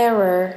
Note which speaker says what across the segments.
Speaker 1: error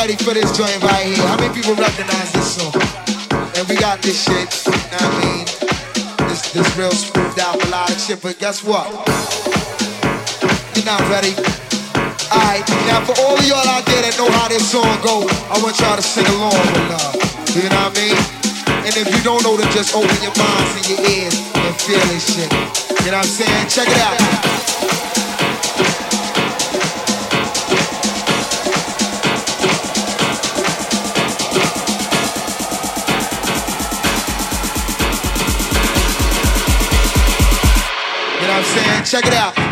Speaker 2: Ready for this joint right here? How many people recognize this song? And we got this shit, you know what I mean? This, this real smoothed out melodic shit, but guess what? You're not ready. Alright, now for all of y'all out there that know how this song go, I want y'all to sing along with love. You know what I mean? And if you don't know, then just open your minds and your ears and feel this shit. You know what I'm saying? Check it out. I'm saying? Check it out.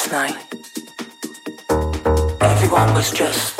Speaker 2: Last night. Everyone was just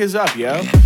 Speaker 3: Is up, yo?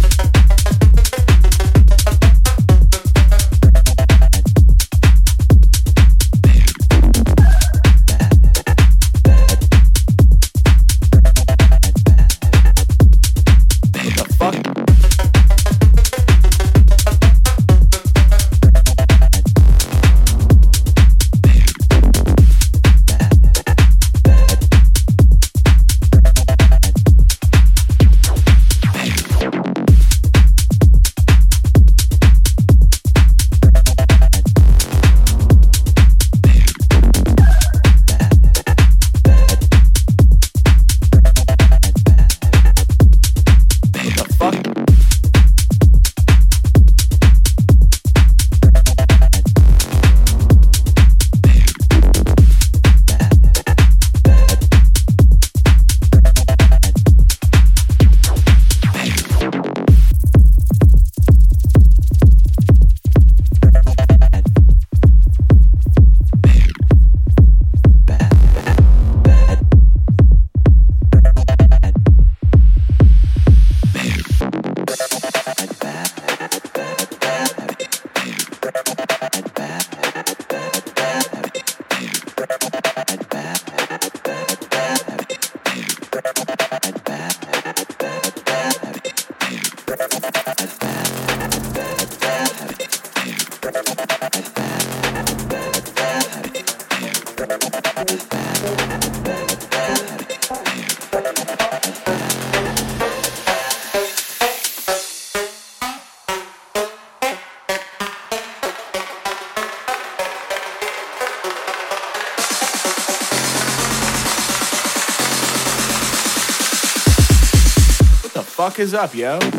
Speaker 3: Is up, yo?